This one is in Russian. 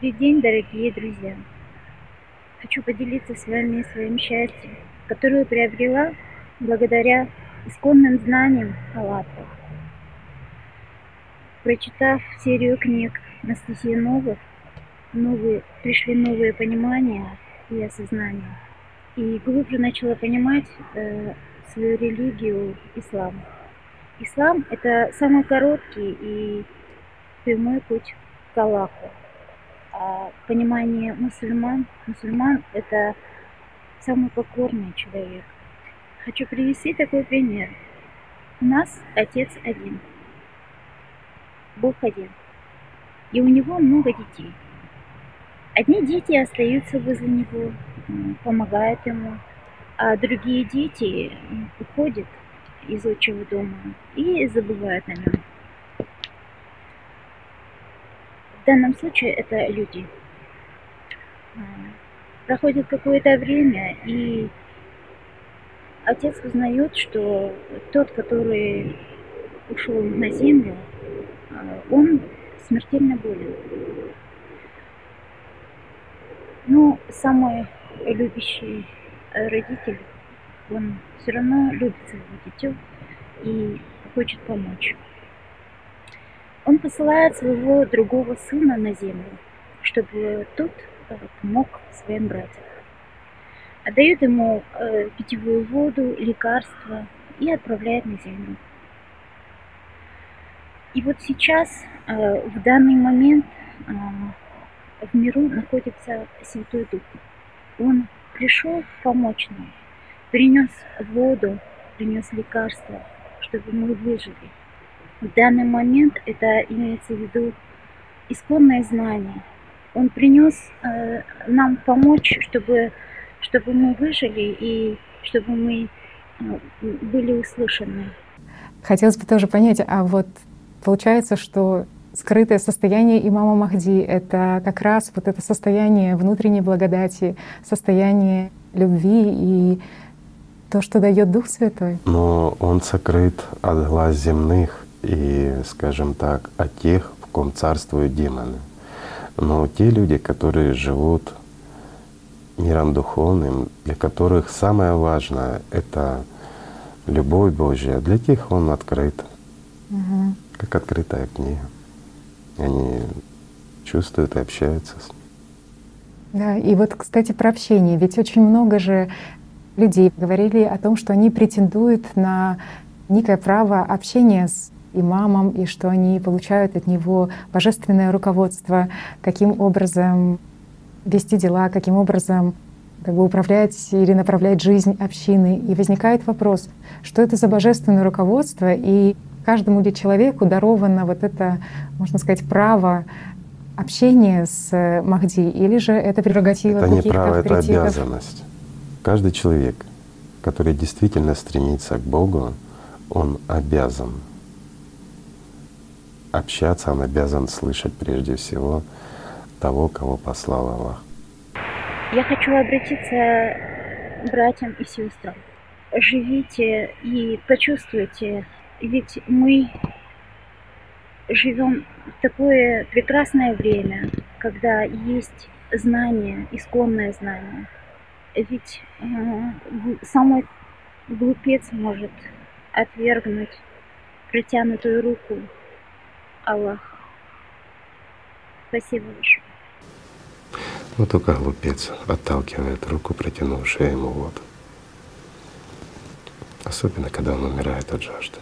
Добрый день, дорогие друзья! Хочу поделиться с вами своим счастьем, которое приобрела благодаря исконным знаниям Аллаха. Прочитав серию книг Анастасии Новых, новые, пришли новые понимания и осознания. И глубже начала понимать э, свою религию ислам. Ислам – это самый короткий и прямой путь к Аллаху. А понимание мусульман, мусульман – это самый покорный человек. Хочу привести такой пример. У нас Отец один, Бог один, и у него много детей. Одни дети остаются возле него, помогают ему, а другие дети уходят из отчего дома и забывают о нем. В данном случае это люди. А, проходит какое-то время, и отец узнает, что тот, который ушел на землю, а, он смертельно болен. Ну, самый любящий родитель, он все равно любит своего дитё и хочет помочь. Он посылает своего другого сына на землю, чтобы тот э, помог своим братьям. Отдает ему э, питьевую воду, лекарства и отправляет на землю. И вот сейчас, э, в данный момент, в миру находится Святой Дух. Он пришел помочь нам, принес воду, принес лекарства, чтобы мы выжили. В данный момент это имеется в виду исконное знание. Он принес э, нам помочь, чтобы, чтобы мы выжили и чтобы мы э, были услышаны. Хотелось бы тоже понять, а вот получается, что скрытое состояние имама Махди — это как раз вот это состояние внутренней благодати, состояние любви и то, что дает Дух Святой. Но он сокрыт от глаз земных и, скажем так, от тех, в ком царствуют демоны. Но те люди, которые живут миром духовным, для которых самое важное — это любовь Божья, для тех он открыт, угу. как открытая книга. Они чувствуют и общаются с ним. Да, и вот, кстати, про общение. Ведь очень много же людей говорили о том, что они претендуют на некое право общения с имамом, и что они получают от него божественное руководство, каким образом вести дела, каким образом как бы управлять или направлять жизнь общины. И возникает вопрос, что это за божественное руководство, и каждому ли человеку даровано вот это, можно сказать, право общения с Махди, или же это прерогатива Это не право, это обязанность. Каждый человек, который действительно стремится к Богу, он обязан общаться, он обязан слышать прежде всего того, кого послал Аллах. Я хочу обратиться к братьям и сестрам. Живите и почувствуйте ведь мы живем в такое прекрасное время, когда есть знание, исконное знание. Ведь э, самый глупец может отвергнуть протянутую руку Аллаха. Спасибо большое. Ну только глупец отталкивает руку, протянувшую ему воду особенно когда он умирает от жажды.